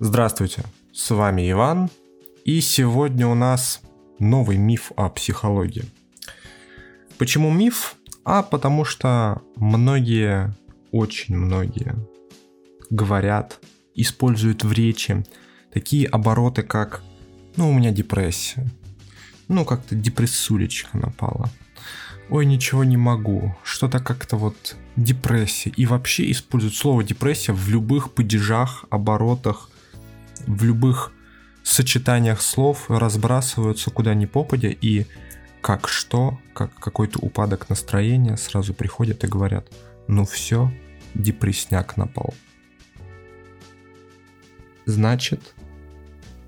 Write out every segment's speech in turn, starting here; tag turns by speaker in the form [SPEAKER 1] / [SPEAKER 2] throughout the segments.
[SPEAKER 1] Здравствуйте, с вами Иван, и сегодня у нас новый миф о психологии. Почему миф? А потому что многие, очень многие говорят, используют в речи такие обороты, как «ну, у меня депрессия», «ну, как-то депрессулечка напала», «ой, ничего не могу», что-то как-то вот депрессия. И вообще используют слово депрессия в любых падежах, оборотах, в любых сочетаниях слов разбрасываются куда ни попадя, и как что, как какой-то упадок настроения сразу приходят и говорят, ну все, депресняк напал. Значит,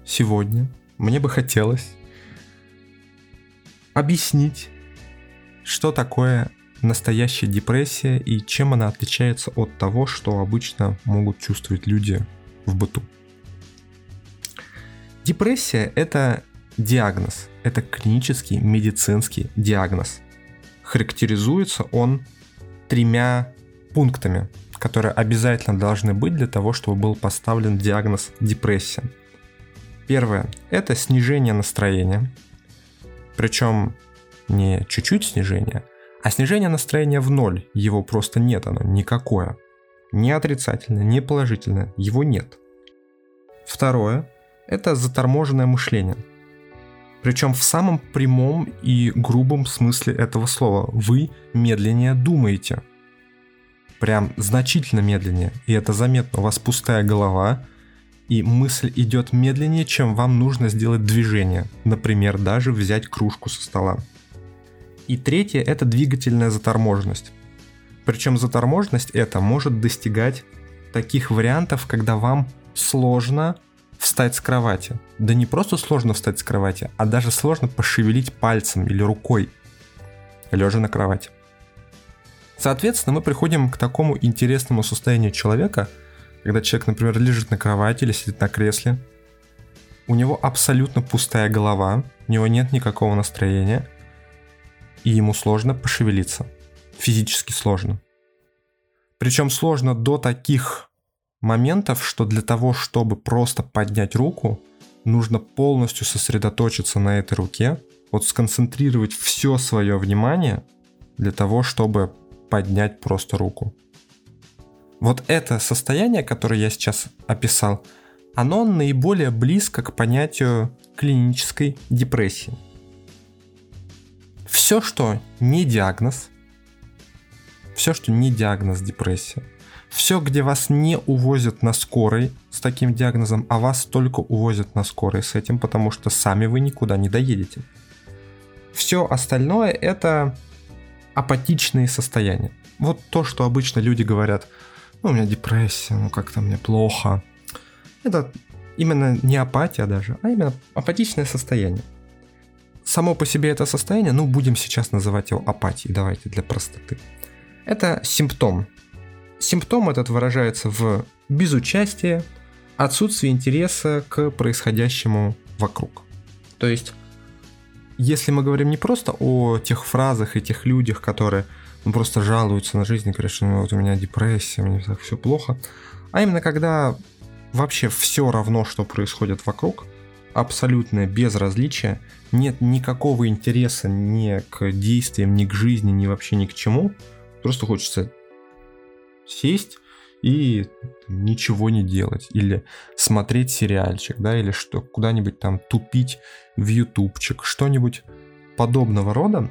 [SPEAKER 1] сегодня мне бы хотелось объяснить, что такое настоящая депрессия и чем она отличается от того, что обычно могут чувствовать люди в быту. Депрессия – это диагноз, это клинический медицинский диагноз. Характеризуется он тремя пунктами, которые обязательно должны быть для того, чтобы был поставлен диагноз депрессия. Первое – это снижение настроения, причем не чуть-чуть снижение, а снижение настроения в ноль, его просто нет, оно никакое. Не отрицательное, не положительное, его нет. Второе это заторможенное мышление. Причем в самом прямом и грубом смысле этого слова. Вы медленнее думаете. Прям значительно медленнее. И это заметно. У вас пустая голова, и мысль идет медленнее, чем вам нужно сделать движение. Например, даже взять кружку со стола. И третье – это двигательная заторможенность. Причем заторможенность это может достигать таких вариантов, когда вам сложно встать с кровати. Да не просто сложно встать с кровати, а даже сложно пошевелить пальцем или рукой, лежа на кровати. Соответственно, мы приходим к такому интересному состоянию человека, когда человек, например, лежит на кровати или сидит на кресле, у него абсолютно пустая голова, у него нет никакого настроения, и ему сложно пошевелиться. Физически сложно. Причем сложно до таких моментов, что для того, чтобы просто поднять руку, нужно полностью сосредоточиться на этой руке, вот сконцентрировать все свое внимание для того, чтобы поднять просто руку. Вот это состояние, которое я сейчас описал, оно наиболее близко к понятию клинической депрессии. Все, что не диагноз, все, что не диагноз депрессии, все, где вас не увозят на скорой с таким диагнозом, а вас только увозят на скорой с этим, потому что сами вы никуда не доедете. Все остальное это апатичные состояния. Вот то, что обычно люди говорят, ну, у меня депрессия, ну, как-то мне плохо. Это именно не апатия даже, а именно апатичное состояние. Само по себе это состояние, ну, будем сейчас называть его апатией, давайте для простоты. Это симптом Симптом этот выражается в безучастии, отсутствии интереса к происходящему вокруг. То есть, если мы говорим не просто о тех фразах и тех людях, которые ну, просто жалуются на жизнь и говорят, что ну, вот у меня депрессия, меня так все плохо, а именно когда вообще все равно, что происходит вокруг, абсолютное безразличие, нет никакого интереса ни к действиям, ни к жизни, ни вообще ни к чему, просто хочется сесть и ничего не делать, или смотреть сериальчик, да, или что, куда-нибудь там тупить в ютубчик, что-нибудь подобного рода,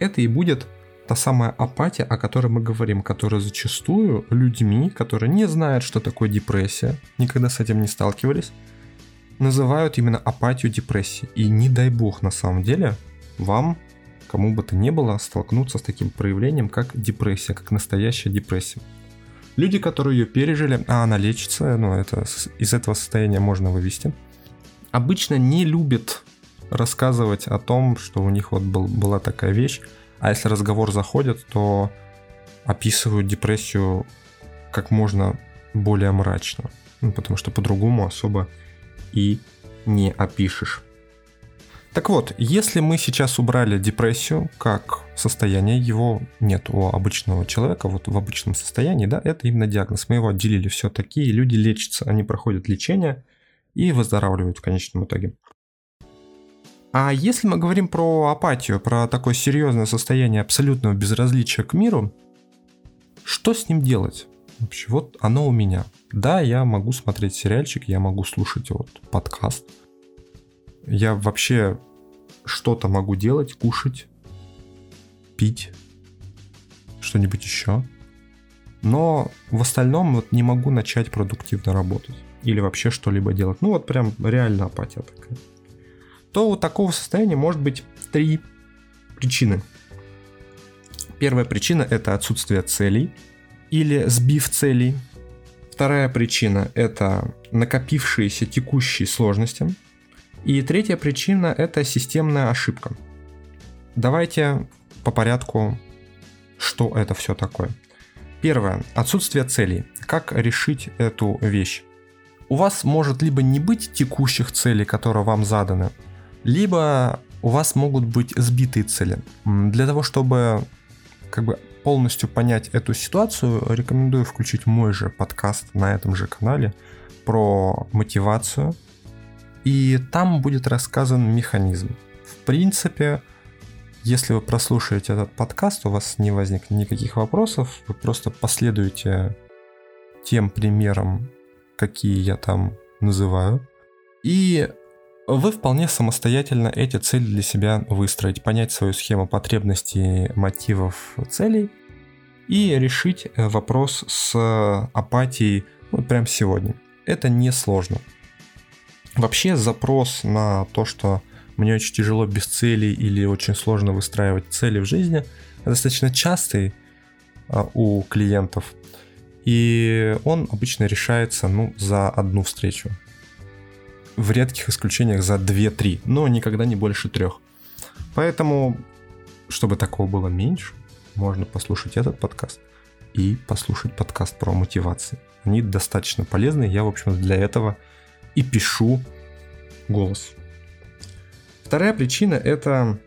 [SPEAKER 1] это и будет та самая апатия, о которой мы говорим, которая зачастую людьми, которые не знают, что такое депрессия, никогда с этим не сталкивались, называют именно апатию депрессии. И не дай бог на самом деле вам, кому бы то ни было, столкнуться с таким проявлением, как депрессия, как настоящая депрессия. Люди, которые ее пережили, а она лечится, ну, это, из этого состояния можно вывести, обычно не любят рассказывать о том, что у них вот был, была такая вещь, а если разговор заходит, то описывают депрессию как можно более мрачно, ну, потому что по-другому особо и не опишешь. Так вот, если мы сейчас убрали депрессию как состояние, его нет у обычного человека, вот в обычном состоянии, да, это именно диагноз. Мы его отделили все такие, люди лечатся, они проходят лечение и выздоравливают в конечном итоге. А если мы говорим про апатию, про такое серьезное состояние абсолютного безразличия к миру, что с ним делать? Вообще, вот оно у меня. Да, я могу смотреть сериальчик, я могу слушать вот подкаст – я вообще что-то могу делать, кушать, пить, что-нибудь еще. Но в остальном вот не могу начать продуктивно работать. Или вообще что-либо делать. Ну вот прям реально апатия такая. То у такого состояния может быть три причины. Первая причина это отсутствие целей или сбив целей. Вторая причина это накопившиеся текущие сложности. И третья причина – это системная ошибка. Давайте по порядку, что это все такое. Первое. Отсутствие целей. Как решить эту вещь? У вас может либо не быть текущих целей, которые вам заданы, либо у вас могут быть сбитые цели. Для того, чтобы как бы полностью понять эту ситуацию, рекомендую включить мой же подкаст на этом же канале про мотивацию – и там будет рассказан механизм. В принципе, если вы прослушаете этот подкаст, у вас не возникнет никаких вопросов, вы просто последуете тем примерам, какие я там называю, и вы вполне самостоятельно эти цели для себя выстроить, понять свою схему потребностей, мотивов, целей и решить вопрос с апатией вот прямо сегодня. Это не сложно. Вообще запрос на то, что мне очень тяжело без целей или очень сложно выстраивать цели в жизни, достаточно частый а, у клиентов. И он обычно решается ну, за одну встречу. В редких исключениях за 2-3, но никогда не больше трех. Поэтому, чтобы такого было меньше, можно послушать этот подкаст и послушать подкаст про мотивацию. Они достаточно полезны. Я, в общем, для этого и пишу голос. Вторая причина – это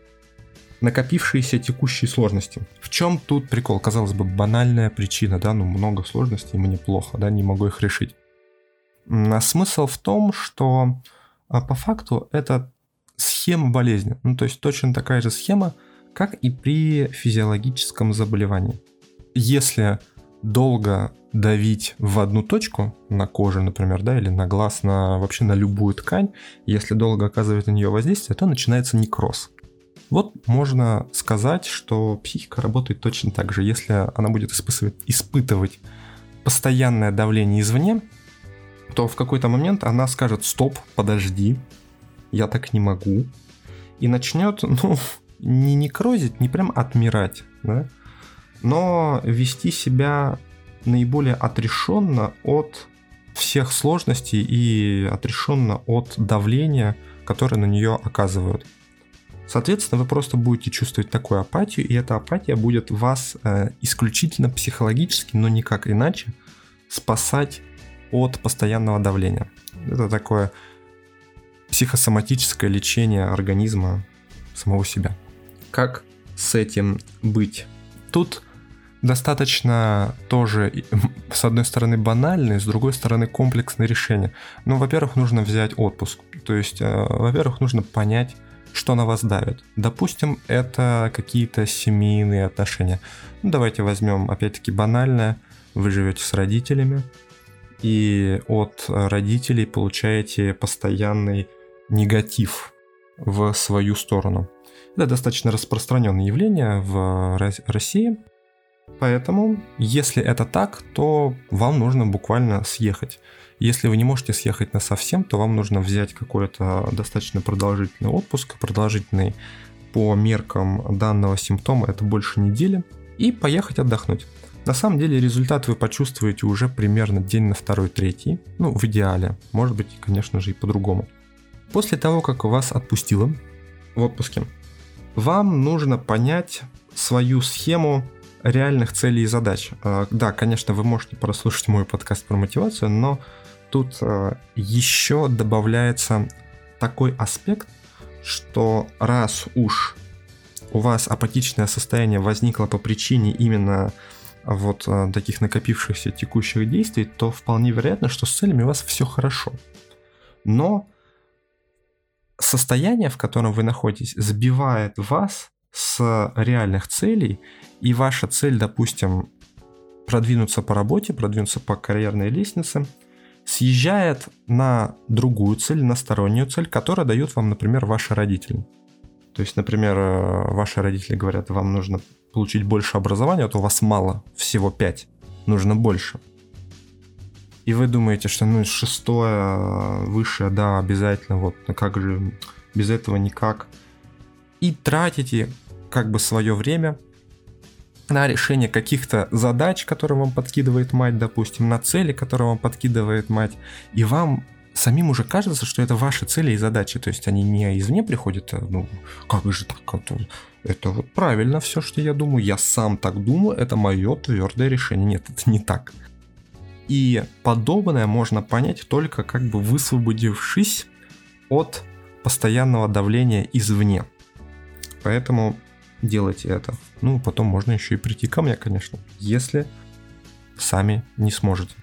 [SPEAKER 1] накопившиеся текущие сложности. В чем тут прикол? Казалось бы, банальная причина, да, ну много сложностей, мне плохо, да, не могу их решить. А смысл в том, что а, по факту это схема болезни. Ну, то есть точно такая же схема, как и при физиологическом заболевании. Если долго давить в одну точку, на коже, например, да, или на глаз, на вообще на любую ткань, если долго оказывает на нее воздействие, то начинается некроз. Вот можно сказать, что психика работает точно так же. Если она будет испытывать, испытывать постоянное давление извне, то в какой-то момент она скажет «стоп, подожди, я так не могу», и начнет, ну, не некрозить, не прям отмирать, да, но вести себя наиболее отрешенно от всех сложностей и отрешенно от давления, которое на нее оказывают. Соответственно, вы просто будете чувствовать такую апатию, и эта апатия будет вас э, исключительно психологически, но никак иначе, спасать от постоянного давления. Это такое психосоматическое лечение организма самого себя. Как с этим быть? Тут достаточно тоже, с одной стороны, банальное, с другой стороны, комплексное решение. Ну, во-первых, нужно взять отпуск. То есть, э, во-первых, нужно понять, что на вас давит. Допустим, это какие-то семейные отношения. Ну, давайте возьмем, опять-таки, банальное. Вы живете с родителями, и от родителей получаете постоянный негатив в свою сторону. Это достаточно распространенное явление в России. Поэтому, если это так, то вам нужно буквально съехать. Если вы не можете съехать на совсем, то вам нужно взять какой-то достаточно продолжительный отпуск, продолжительный по меркам данного симптома это больше недели, и поехать отдохнуть. На самом деле результат вы почувствуете уже примерно день на второй, третий, ну в идеале, может быть, конечно же и по-другому. После того, как вас отпустило в отпуске, вам нужно понять свою схему реальных целей и задач. А, да, конечно, вы можете прослушать мой подкаст про мотивацию, но тут а, еще добавляется такой аспект, что раз уж у вас апатичное состояние возникло по причине именно вот э, таких накопившихся текущих действий, то вполне вероятно, что с целями у вас все хорошо. Но состояние, в котором вы находитесь, сбивает вас с реальных целей, и ваша цель, допустим, продвинуться по работе, продвинуться по карьерной лестнице, съезжает на другую цель, на стороннюю цель, которая дает вам, например, ваши родители. То есть, например, э, ваши родители говорят, вам нужно получить больше образования, а то у вас мало, всего 5, нужно больше. И вы думаете, что ну шестое, высшее, да, обязательно, вот, ну как же, без этого никак. И тратите как бы свое время на решение каких-то задач, которые вам подкидывает мать, допустим, на цели, которые вам подкидывает мать, и вам самим уже кажется, что это ваши цели и задачи, то есть они не извне приходят, а, ну, как же так, это, это вот правильно все, что я думаю, я сам так думаю, это мое твердое решение. Нет, это не так. И подобное можно понять только как бы высвободившись от постоянного давления извне. Поэтому делайте это. Ну, потом можно еще и прийти ко мне, конечно, если сами не сможете.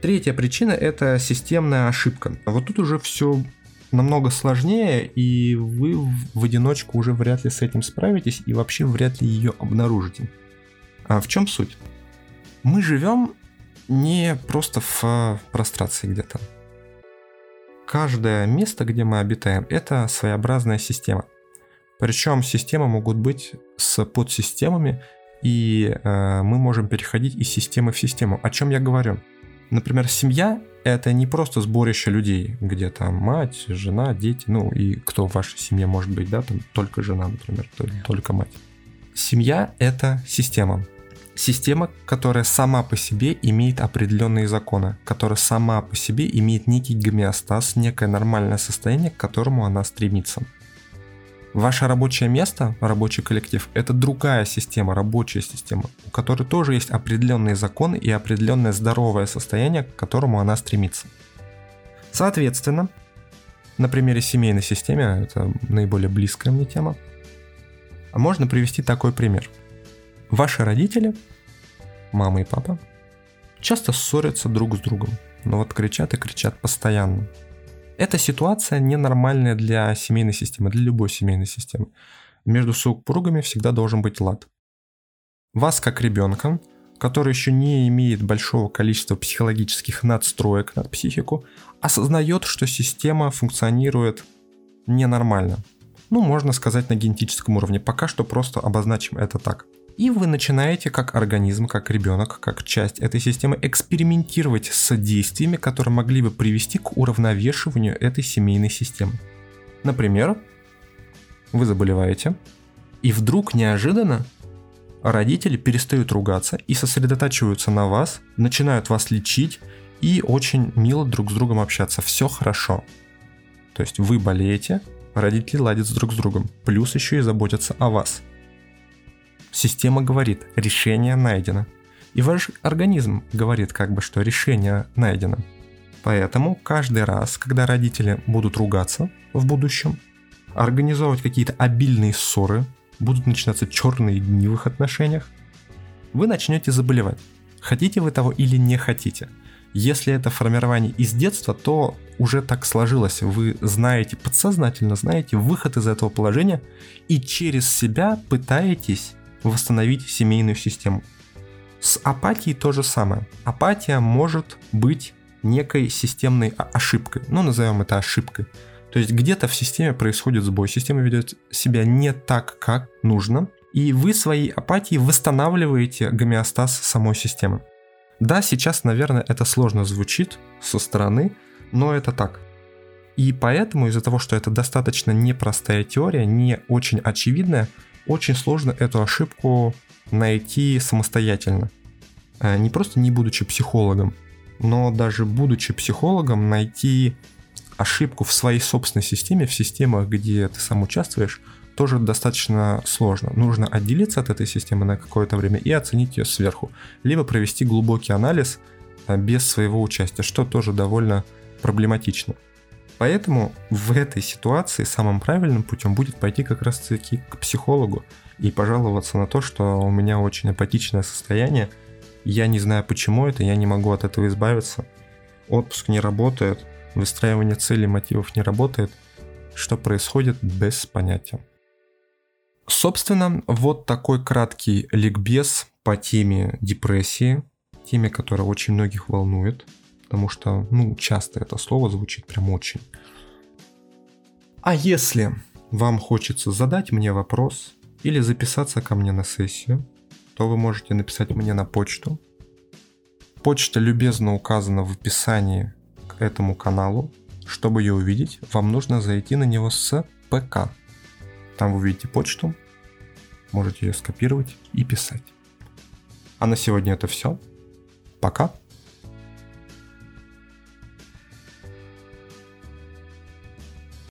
[SPEAKER 1] Третья причина – это системная ошибка. Вот тут уже все намного сложнее, и вы в одиночку уже вряд ли с этим справитесь, и вообще вряд ли ее обнаружите. А в чем суть? Мы живем не просто в прострации где-то. Каждое место, где мы обитаем, это своеобразная система. Причем системы могут быть с подсистемами, и э, мы можем переходить из системы в систему. О чем я говорю? Например, семья — это не просто сборище людей, где там мать, жена, дети, ну и кто в вашей семье может быть, да, там только жена, например, только мать. Семья — это система. Система, которая сама по себе имеет определенные законы, которая сама по себе имеет некий гомеостаз, некое нормальное состояние, к которому она стремится. Ваше рабочее место, рабочий коллектив, это другая система, рабочая система, у которой тоже есть определенные законы и определенное здоровое состояние, к которому она стремится. Соответственно, на примере семейной системы, это наиболее близкая мне тема, можно привести такой пример. Ваши родители, мама и папа, часто ссорятся друг с другом, но вот кричат и кричат постоянно. Эта ситуация ненормальная для семейной системы, для любой семейной системы. Между супругами всегда должен быть лад. Вас как ребенка, который еще не имеет большого количества психологических надстроек над психику, осознает, что система функционирует ненормально. Ну, можно сказать на генетическом уровне. Пока что просто обозначим это так. И вы начинаете как организм, как ребенок, как часть этой системы экспериментировать с действиями, которые могли бы привести к уравновешиванию этой семейной системы. Например, вы заболеваете, и вдруг неожиданно родители перестают ругаться и сосредотачиваются на вас, начинают вас лечить и очень мило друг с другом общаться. Все хорошо. То есть вы болеете, родители ладят друг с другом, плюс еще и заботятся о вас – Система говорит, решение найдено. И ваш организм говорит как бы, что решение найдено. Поэтому каждый раз, когда родители будут ругаться в будущем, организовывать какие-то обильные ссоры, будут начинаться черные дни в их отношениях, вы начнете заболевать. Хотите вы того или не хотите. Если это формирование из детства, то уже так сложилось. Вы знаете, подсознательно знаете выход из этого положения и через себя пытаетесь восстановить семейную систему. С апатией то же самое. Апатия может быть некой системной ошибкой. Ну, назовем это ошибкой. То есть где-то в системе происходит сбой, система ведет себя не так, как нужно, и вы своей апатией восстанавливаете гомеостаз самой системы. Да, сейчас, наверное, это сложно звучит со стороны, но это так. И поэтому из-за того, что это достаточно непростая теория, не очень очевидная, очень сложно эту ошибку найти самостоятельно. Э, не просто не будучи психологом, но даже будучи психологом найти ошибку в своей собственной системе, в системах, где ты сам участвуешь, тоже достаточно сложно. Нужно отделиться от этой системы на какое-то время и оценить ее сверху. Либо провести глубокий анализ э, без своего участия, что тоже довольно проблематично. Поэтому в этой ситуации самым правильным путем будет пойти как раз таки к психологу и пожаловаться на то, что у меня очень апатичное состояние, я не знаю почему это, я не могу от этого избавиться. Отпуск не работает, выстраивание целей, мотивов не работает. Что происходит, без понятия. Собственно, вот такой краткий ликбез по теме депрессии, теме, которая очень многих волнует, потому что, ну, часто это слово звучит прям очень. А если вам хочется задать мне вопрос или записаться ко мне на сессию, то вы можете написать мне на почту. Почта любезно указана в описании к этому каналу. Чтобы ее увидеть, вам нужно зайти на него с ПК. Там вы увидите почту, можете ее скопировать и писать. А на сегодня это все. Пока.